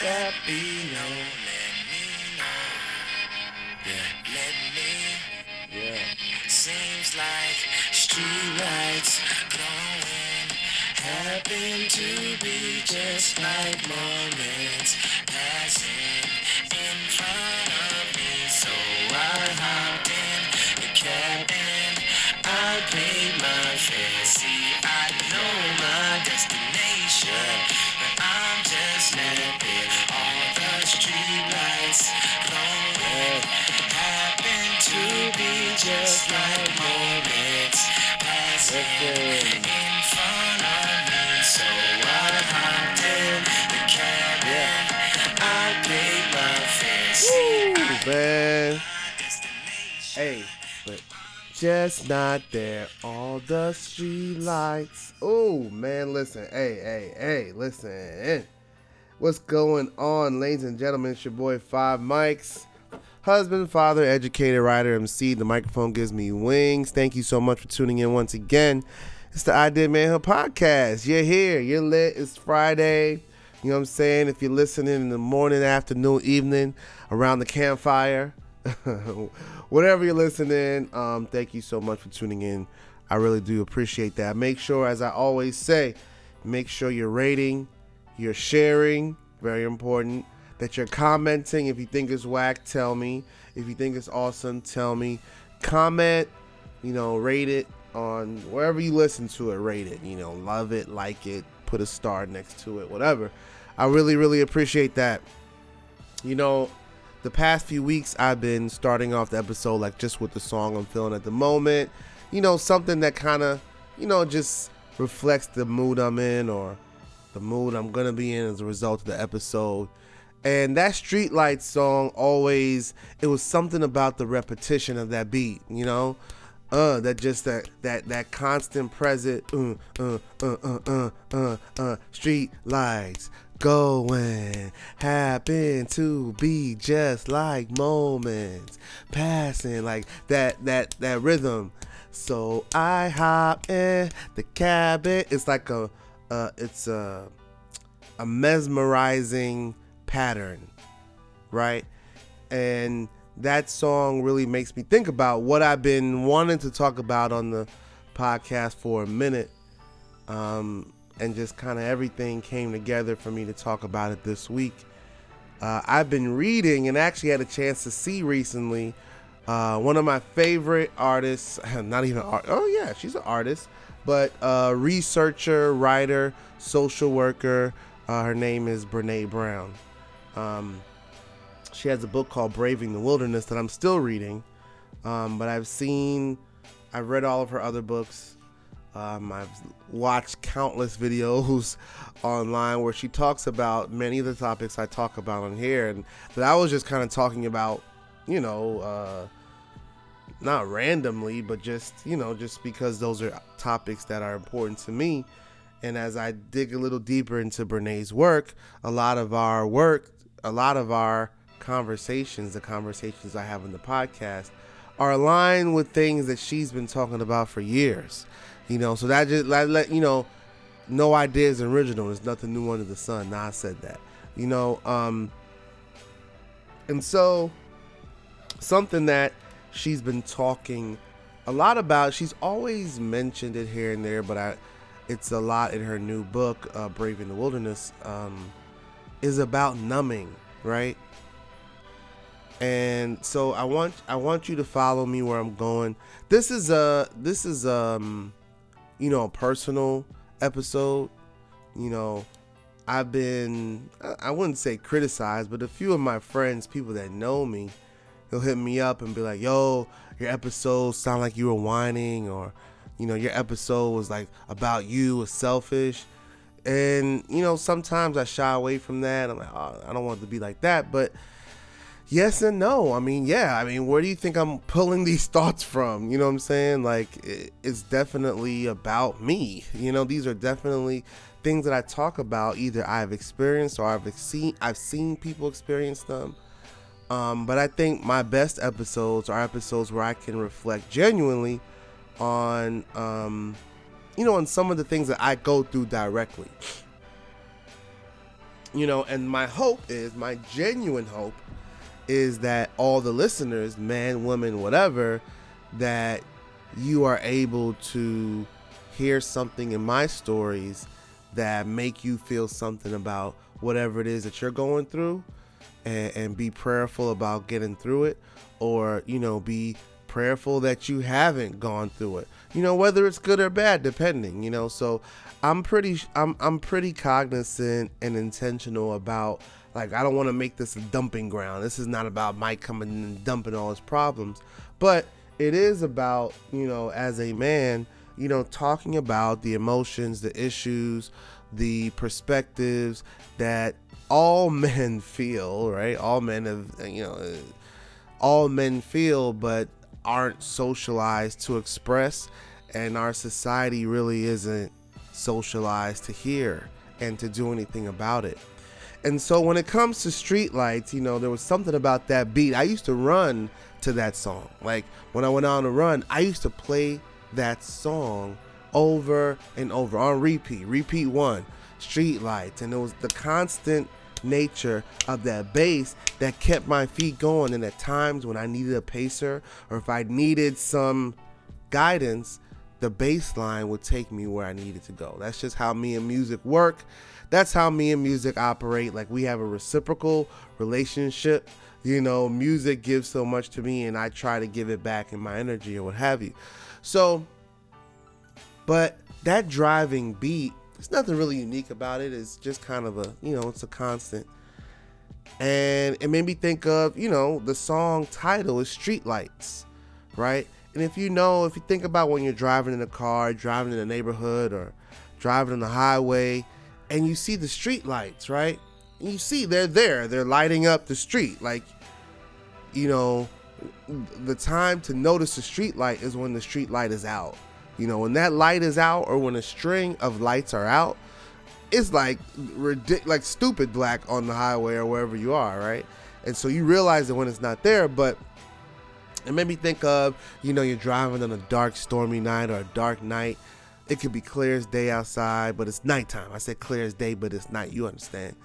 That be no let me know. Yeah, let me. Yeah. Seems like streetlights glowing happen to be just like moments man. Hey, but just not there. All the street lights. Oh man, listen. Hey, hey, hey, listen. What's going on, ladies and gentlemen? It's your boy Five Mics. Husband, father, educator, writer, MC. The microphone gives me wings. Thank you so much for tuning in once again. It's the Idea of Manhood podcast. You're here. You're lit. It's Friday. You know what I'm saying? If you're listening in the morning, afternoon, evening, around the campfire, whatever you're listening, um, thank you so much for tuning in. I really do appreciate that. Make sure, as I always say, make sure you're rating, you're sharing, very important. That you're commenting. If you think it's whack, tell me. If you think it's awesome, tell me. Comment, you know, rate it on wherever you listen to it, rate it. You know, love it, like it, put a star next to it, whatever. I really, really appreciate that. You know, the past few weeks I've been starting off the episode like just with the song I'm feeling at the moment. You know, something that kind of, you know, just reflects the mood I'm in or the mood I'm gonna be in as a result of the episode. And that Streetlight song always it was something about the repetition of that beat, you know? Uh, that just that that that constant present uh uh uh uh uh uh, uh street lights going. Happen to be just like moments passing like that that that rhythm. So i hop in the cabin. It's like a uh it's a a mesmerizing pattern right? And that song really makes me think about what I've been wanting to talk about on the podcast for a minute. Um, and just kind of everything came together for me to talk about it this week. Uh, I've been reading and actually had a chance to see recently uh, one of my favorite artists, not even art, oh yeah, she's an artist, but uh, researcher, writer, social worker. Uh, her name is Brene Brown. Um, she has a book called Braving the Wilderness that I'm still reading. Um, but I've seen, I've read all of her other books. Um, I've watched countless videos online where she talks about many of the topics I talk about on here, and that I was just kind of talking about, you know, uh, not randomly, but just you know, just because those are topics that are important to me. And as I dig a little deeper into Brene's work, a lot of our work, a lot of our conversations, the conversations I have in the podcast, are aligned with things that she's been talking about for years. You know, so that just let, let you know, no idea is original. There's nothing new under the sun. Nah, I said that. You know, um, and so something that she's been talking a lot about. She's always mentioned it here and there, but I, it's a lot in her new book, uh, "Braving the Wilderness," um, is about numbing, right? and so I want I want you to follow me where I'm going. This is a this is um you know a personal episode. You know, I've been I wouldn't say criticized, but a few of my friends, people that know me, they'll hit me up and be like, "Yo, your episodes sound like you were whining," or you know, your episode was like about you, was selfish. And you know, sometimes I shy away from that. I'm like, oh, I don't want it to be like that, but yes and no. I mean, yeah. I mean, where do you think I'm pulling these thoughts from? You know what I'm saying? Like, it's definitely about me. You know, these are definitely things that I talk about. Either I've experienced or I've seen. I've seen people experience them. Um, but I think my best episodes are episodes where I can reflect genuinely on, um, you know, on some of the things that I go through directly. You know, and my hope is, my genuine hope is that all the listeners, man, woman, whatever, that you are able to hear something in my stories that make you feel something about whatever it is that you're going through and, and be prayerful about getting through it or you know be prayerful that you haven't gone through it you know whether it's good or bad depending you know. So i'm pretty i'm, I'm pretty cognizant and intentional about like i don't want to make this a dumping ground. This is not about mike coming and dumping all his problems. But it is about you know as a man you know talking about the emotions the issues the perspectives that all men feel right? All men have you know uh, all men feel but aren't socialized to express. And our society really isn't socialized to hear and to do anything about it and so when it comes to streetlights you know there was something about that beat i used to run to that song like when i went on a run i used to play that song over and over on repeat repeat one streetlights and it was the constant nature of that bass that kept my feet going. And at times when I needed a pacer or if I needed some guidance, the bass line would take me where I needed to go. That's just how me and music work. That's how me and music operate. Like we have a reciprocal relationship. You know, music gives so much to me and I try to give it back in my energy or what have you. So, but that driving beat there's nothing really unique about it. It's just kind of a, you know, it's a constant. And it made me think of, you know, the song title is Streetlights, right? And if you know, if you think about when you're driving in a car, driving in a neighborhood, or driving on the highway, and you see the street lights, right? And you see they're there, they're lighting up the street. Like, you know, the time to notice the street light is when the street light is out. You know, when that light is out or when a string of lights are out, it's like ridiculous, like stupid black on the highway or wherever you are, right? And so you realize it when it's not there, but it made me think of, you know, you're driving on a dark, stormy night or a dark night. It could be clear as day outside, but it's nighttime. I said clear as day, but it's night. You understand?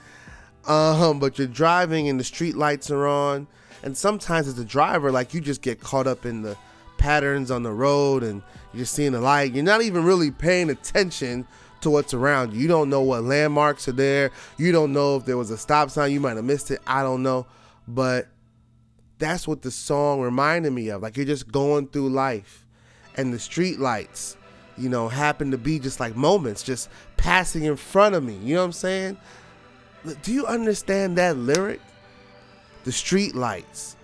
Um, but you're driving and the street lights are on, and sometimes as a driver, like you just get caught up in the patterns on the road and you're seeing the light. You're not even really paying attention to what's around you. You don't know what landmarks are there. You don't know if there was a stop sign. You might have missed it. I don't know. But that's what the song reminded me of. Like you're just going through life and the street lights, you know, happen to be just like moments just passing in front of me. You know what I'm saying? Do you understand that lyric? The street lights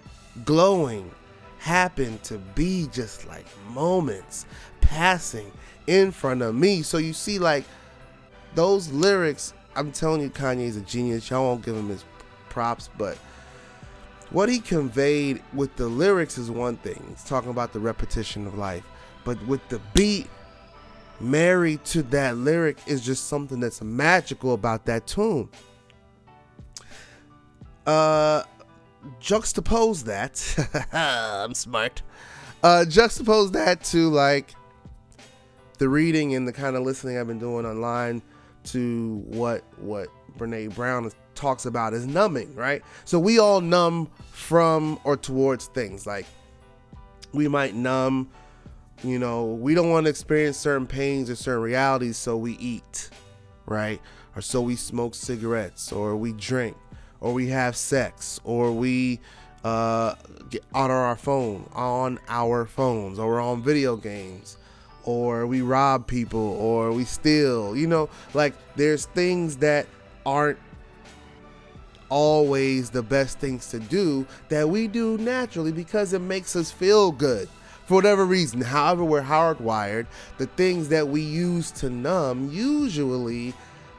glowing happen to be just like moments passing in front of me. So you see, like those lyrics, I'm telling you, Kanye's a genius. Y'all won't give him his props, but what he conveyed with the lyrics is one thing. He's talking about the repetition of life. But with the beat married to that lyric is just something that's magical about that tune. Uh juxtapose that. I'm smart. Uh, juxtapose that to like the reading and the kind of listening I've been doing online to what what Brene Brown talks about is numbing, right? So we all numb from or towards things. Like we might numb, you know, we don't want to experience certain pains or certain realities, so we eat, right? Or so we smoke cigarettes or we drink or we have sex, or we uh, get on our phone, on our phones, or we're on video games, or we rob people, or we steal. You know, like there's things that aren't always the best things to do that we do naturally because it makes us feel good for whatever reason. However, we're hardwired, the things that we use to numb usually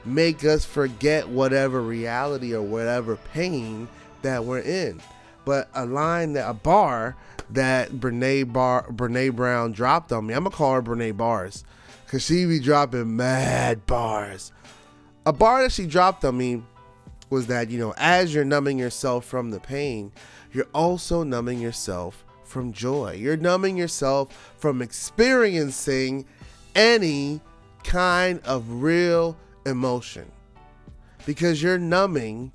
make us forget whatever reality or whatever pain that we're in. But a line that a bar that Brene Bar Brene Brown dropped on me, I'm gonna call her Brene Bars, cause she be dropping mad bars. A bar that she dropped on me was that you know, as you're numbing yourself from the pain, you're also numbing yourself from joy. You're numbing yourself from experiencing any kind of real emotion because you're numbing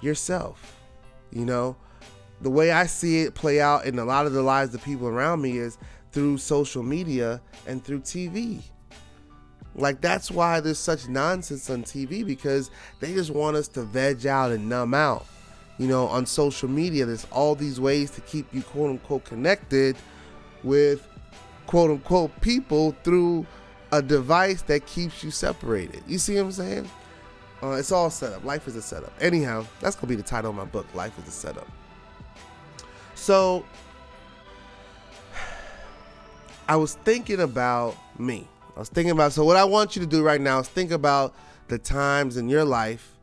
yourself. You know, the way I see it play out in a lot of the lives of people around me is through social media and through TV. Like that's why there's such nonsense on TV because they just want us to veg out and numb out. You know, on social media, there's all these ways to keep you quote unquote connected with quote unquote people through a device that keeps you separated. You see what I'm saying? Uh, it's all set up. Life is a setup. Anyhow, that's gonna be the title of my book. Life is a setup. So I was thinking about me. I was thinking about so what I want you to do right now is think about the times in your life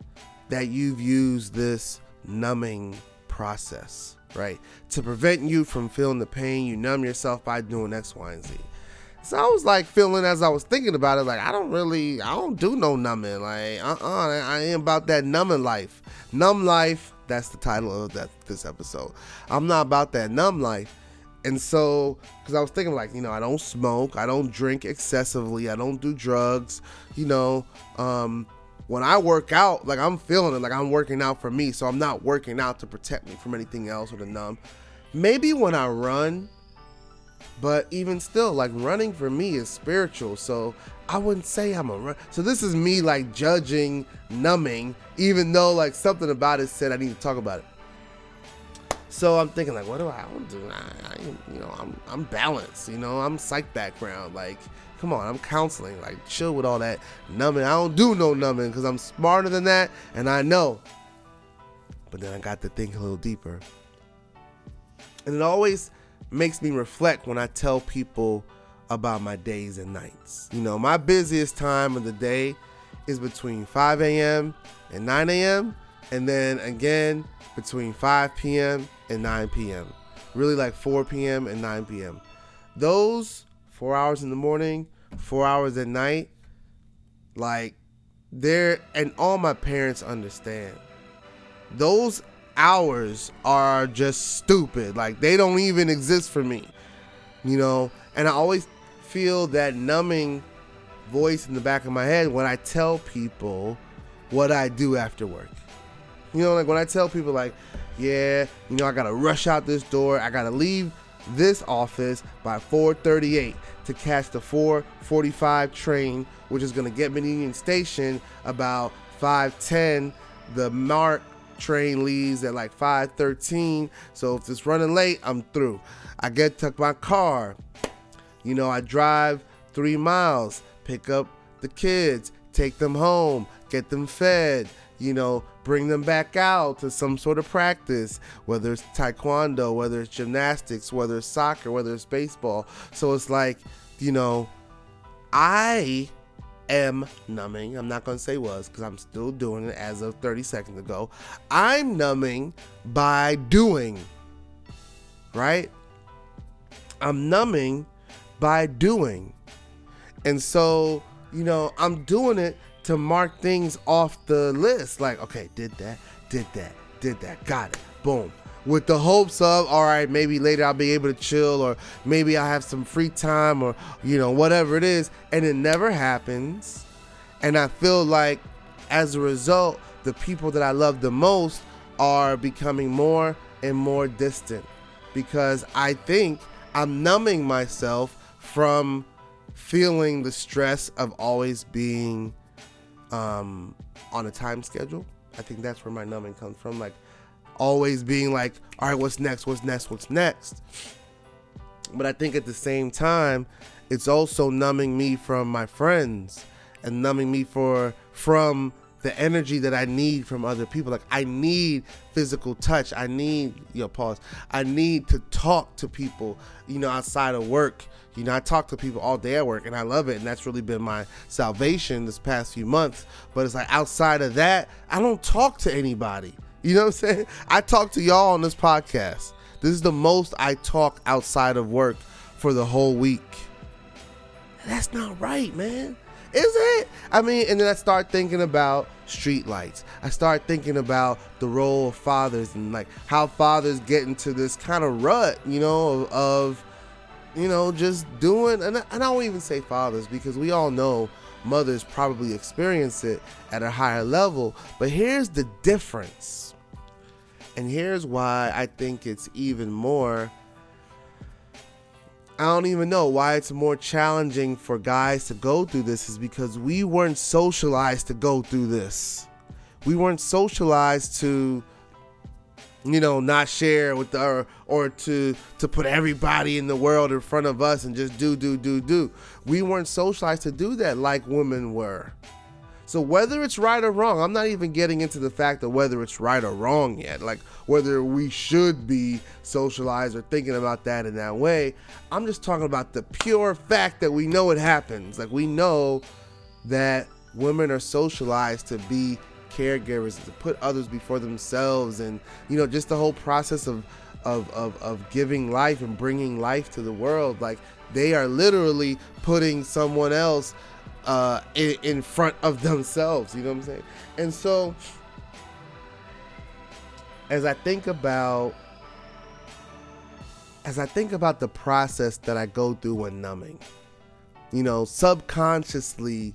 that you've used this numbing process, right? To prevent you from feeling the pain, you numb yourself by doing X, Y, and Z. So I was like feeling as I was thinking about it, like I don't really, I don't do no numbing. Like, uh, uh I ain't about that numbing life. Numb life. That's the title of that this episode. I'm not about that numb life. And so, because I was thinking, like, you know, I don't smoke, I don't drink excessively, I don't do drugs, you know. Um, when I work out, like, I'm feeling it, like, I'm working out for me, so I'm not working out to protect me from anything else or to numb. Maybe when I run, but even still, like, running for me is spiritual, so I wouldn't say I'm a run. So, this is me, like, judging numbing, even though, like, something about it said I need to talk about it. So I'm thinking like, what do I, do? I, I, you know, I'm I'm balanced. You know, I'm psych background. Like, come on, I'm counseling. Like, chill with all that numbing. I don't do no numbing because I'm smarter than that, and I know. But then I got to think a little deeper, and it always makes me reflect when I tell people about my days and nights. You know, my busiest time of the day is between 5 a.m. and 9 a.m. and then again between 5 p.m and 9 p.m. Really like 4 p.m. and 9 p.m. Those four hours in the morning, four hours at night, like they're, and all my parents understand. Those hours are just stupid. Like they don't even exist for me, you know? And I always feel that numbing voice in the back of my head when I tell people what I do after work. You know, like when I tell people, like, yeah, you know, I gotta rush out this door. I gotta leave this office by 4:38 to catch the 4:45 train, which is gonna get me to Union Station about 5:10. The MARC train leaves at like 5:13. So if it's running late, I'm through. I get to my car. You know, I drive three miles, pick up the kids, take them home, get them fed. You know, bring them back out to some sort of practice, whether it's taekwondo, whether it's gymnastics, whether it's soccer, whether it's baseball. So it's like, you know, I am numbing. I'm not going to say was because I'm still doing it as of 30 seconds ago. I'm numbing by doing, right? I'm numbing by doing. And so, you know, I'm doing it to mark things off the list. Like, okay, did that, did that, did that, got it, boom. With the hopes of, all right, maybe later I'll be able to chill, or maybe I have some free time, or you know, whatever it is. And it never happens. And I feel like as a result, the people that I love the most are becoming more and more distant because I think I'm numbing myself from feeling the stress of always being um, on a time schedule. I think that's where my numbing comes from. Like always being like, all right, what's next? What's next? What's next? But I think at the same time, it's also numbing me from my friends and numbing me for from the energy that I need from other people. Like I need physical touch. I need your pause. I need to talk to people, you know, outside of work. You know, I talk to people all day at work and I love it. And that's really been my salvation this past few months. But it's like outside of that, I don't talk to anybody. You know what I'm saying? I talk to y'all on this podcast. This is the most I talk outside of work for the whole week. That's not right, man. Is it? I mean, and then I start thinking about streetlights. I start thinking about the role of fathers and like how fathers get into this kind of rut, you know, of, of you know, just doing, and I, and I don't even say fathers because we all know mothers probably experience it at a higher level. But here's the difference. And here's why I think it's even more. I don't even know why it's more challenging for guys to go through this is because we weren't socialized to go through this. We weren't socialized to you know not share with or, or to to put everybody in the world in front of us and just do do do do we weren't socialized to do that like women were so whether it's right or wrong i'm not even getting into the fact of whether it's right or wrong yet like whether we should be socialized or thinking about that in that way. I'm just talking about the pure fact that we know it happens. Like we know that women are socialized to be caregivers to put others before themselves and you know just the whole process of of, of, of giving life and bringing life to the world. Like they are literally putting someone else uh, in, in front of themselves you know what i'm saying and so as i think about as i think about the process that i go through when numbing you know subconsciously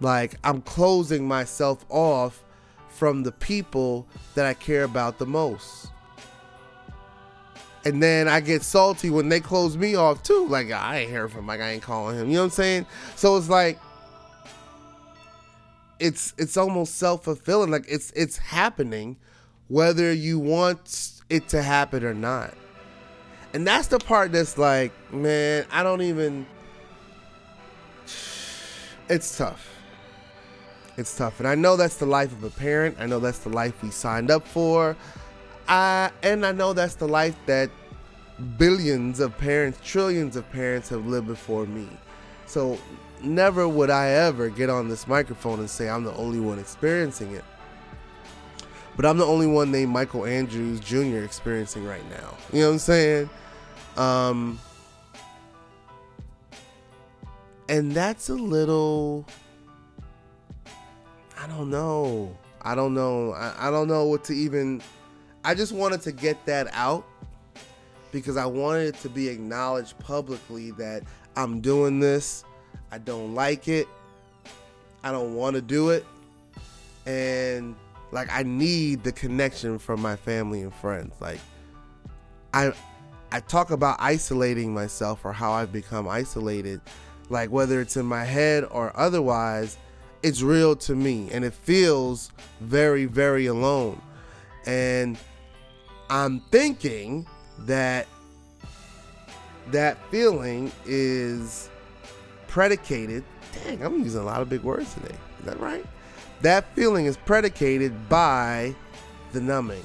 like I'm closing myself off from the people that I care about the most. And then I get salty when they close me off too. Like I ain't hearing from like I ain't calling him. You know what I'm saying? So it's like it's it's almost self-fulfilling. Like it's it's happening whether you want it to happen or not. And that's the part that's like, man, I don't even it's tough it's tough. And I know that's the life of a parent. I know that's the life we signed up for. I, and I know that's the life that billions of parents, trillions of parents have lived before me. So never would I ever get on this microphone and say I'm the only one experiencing it. But I'm the only one named Michael Andrews Jr. experiencing right now. You know what I'm saying? Um, and that's a little I don't know. I don't know. I, I don't know what to even. I just wanted to get that out because I wanted it to be acknowledged publicly that I'm doing this. I don't like it. I don't want to do it. And like I need the connection from my family and friends. Like I I talk about isolating myself or how I've become isolated, like whether it's in my head or otherwise it's real to me and it feels very, very alone. And I'm thinking that that feeling is predicated. Dang, I'm using a lot of big words today. Is that right? That feeling is predicated by the numbing.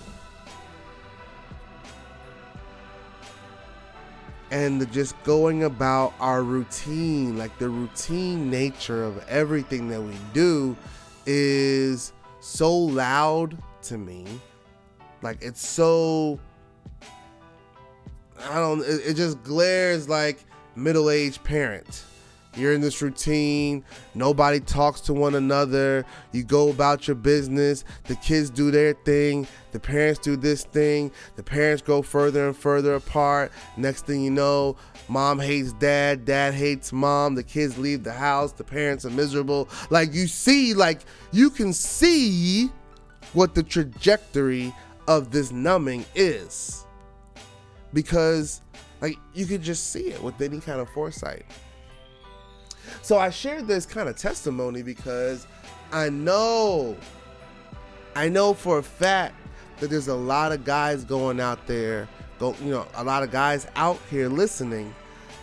and the just going about our routine, like the routine nature of everything that we do is so loud to me. Like it's so I don't it, just glares like middle-aged parent you're in this routine. Nobody talks to one another. You go about your business. The kids do their thing. The parents do this thing. The parents go further and further apart. Next thing you know, mom hates dad. Dad hates mom. The kids leave the house. The parents are miserable. Like you see, like you can see what the trajectory of this numbing is. Because like you could just see it with any kind of foresight. So I shared this kind of testimony because I know, I know for a fact that there's a lot of guys going out there, go, you know, a lot of guys out here listening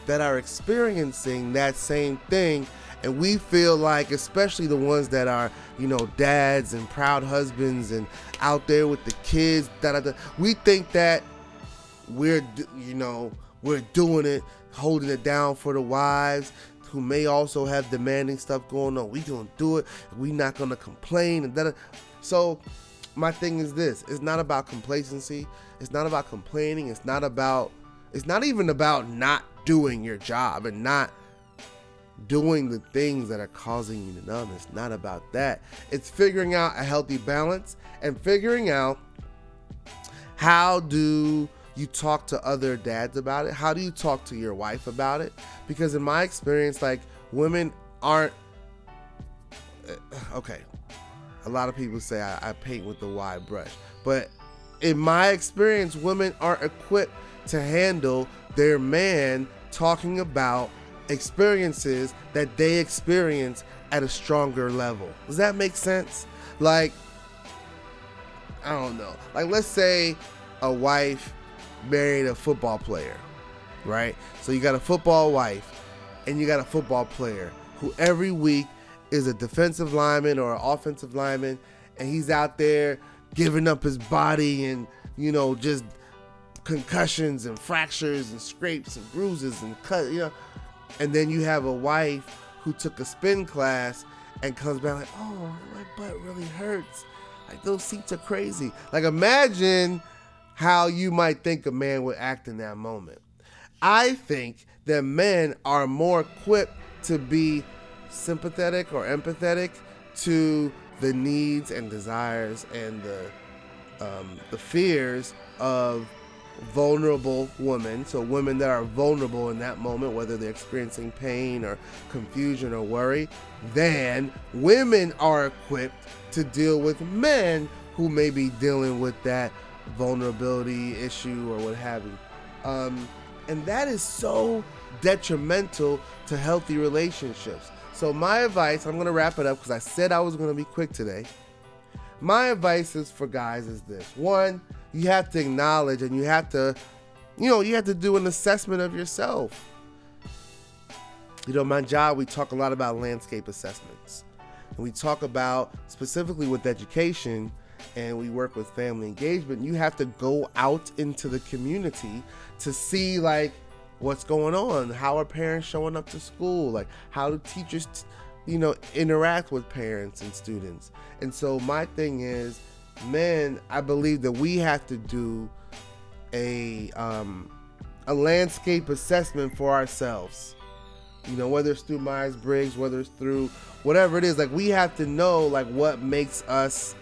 that are experiencing that same thing. And we feel like, especially the ones that are, you know, dads and proud husbands and out there with the kids, da, da, da, we think that we're, you know, we're doing it, holding it down for the wives who may also have demanding stuff going on. We gonna do it. We not gonna complain and that. So my thing is this: it's not about complacency. It's not about complaining. It's not about. It's not even about not doing your job and not doing the things that are causing you to numb. It's not about that. It's figuring out a healthy balance and figuring out how do you talk to other dads about it? How do you talk to your wife about it? Because in my experience, like women aren't okay. A lot of people say I, I paint with the wide brush, but in my experience, women aren't equipped to handle their man talking about experiences that they experience at a stronger level. Does that make sense? Like, I don't know. Like, let's say a wife married a football player, right? So you got a football wife and you got a football player who every week is a defensive lineman or an offensive lineman and he's out there giving up his body and, you know, just concussions and fractures and scrapes and bruises and cut, you know. And then you have a wife who took a spin class and comes back like, oh, my butt really hurts. Like those seats are crazy. Like imagine how you might think a man would act in that moment. I think that men are more equipped to be sympathetic or empathetic to the needs and desires and the um, the fears of vulnerable women, so women that are vulnerable in that moment, whether they're experiencing pain or confusion or worry, than women are equipped to deal with men who may be dealing with that vulnerability issue or what have you. Um, and that is so detrimental to healthy relationships. So, my advice, I'm going to wrap it up because I said I was going to be quick today. My advice is for guys is this one, you have to acknowledge and you have to, you know, you have to do an assessment of yourself. You know, my job, we talk a lot about landscape assessments. And we talk about specifically with education and we work with family engagement. You have to go out into the community to see like what's going on. How are parents showing up to school? Like how do teachers, you know, interact with parents and students? And so my thing is, men, I believe that we have to do a um, a landscape assessment for ourselves. You know, whether it's through Myers Briggs, whether it's through whatever it is, like we have to know like what makes us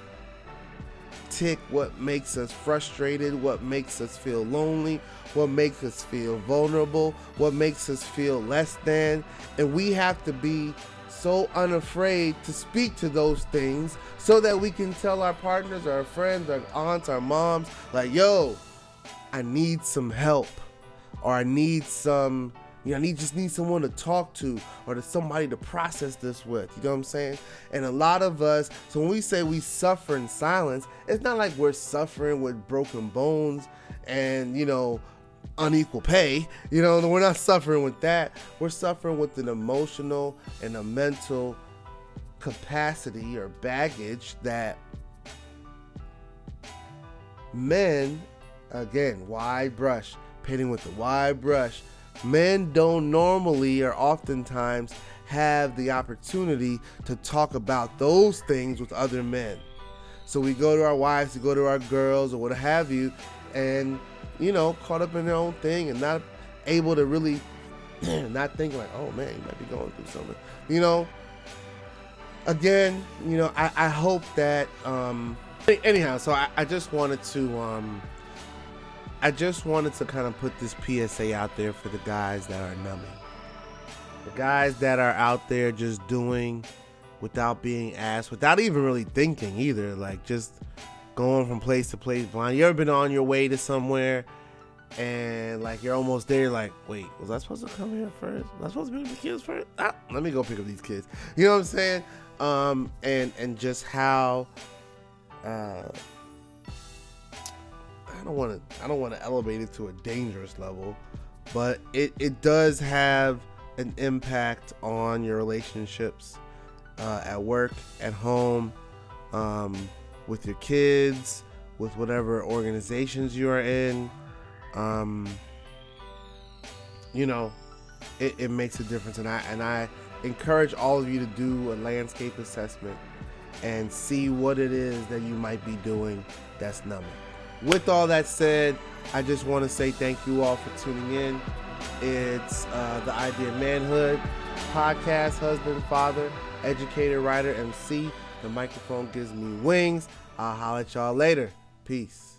tick, what makes us frustrated, what makes us feel lonely, what makes us feel vulnerable, what makes us feel less than. And we have to be so unafraid to speak to those things so that we can tell our partners, our friends, our aunts, our moms, like, yo, I need some help or I need some you know, need just need someone to talk to or to somebody to process this with. You know what I'm saying? And a lot of us, so when we say we suffer in silence, it's not like we're suffering with broken bones and you know unequal pay. You know, we're not suffering with that. We're suffering with an emotional and a mental capacity or baggage that men, again, wide brush, painting with the wide brush, men don't normally or oftentimes have the opportunity to talk about those things with other men. So we go to our wives, we go to our girls, or what have you, and you know, caught up in their own thing and not able to really, not think like, oh man, you might be going through something. You know, again, you know, I, I hope that, um, anyhow, so I, I just wanted to, um, I just wanted to kind of put this PSA out there for the guys that are numbing. The guys that are out there just doing without being asked, without even really thinking either, like just going from place to place blind. You ever been on your way to somewhere and like you're almost there, like, wait, was I supposed to come here first? Was I supposed to pick up the kids first? Ah, let me go pick up these kids. You know what I'm saying? Um, and and just how uh I don't want to I don't want to elevate it to a dangerous level, but it it does have an impact on your relationships uh, at work, at home, um, with your kids, with whatever organizations you are in. Um, you know, it, it makes a difference, and I and I encourage all of you to do a landscape assessment and see what it is that you might be doing that's numbing. With all that said, I just want to say thank you all for tuning in. It's uh, the Idea Manhood podcast, husband, father, educator, writer, MC. The microphone gives me wings. I'll holler at y'all later. Peace.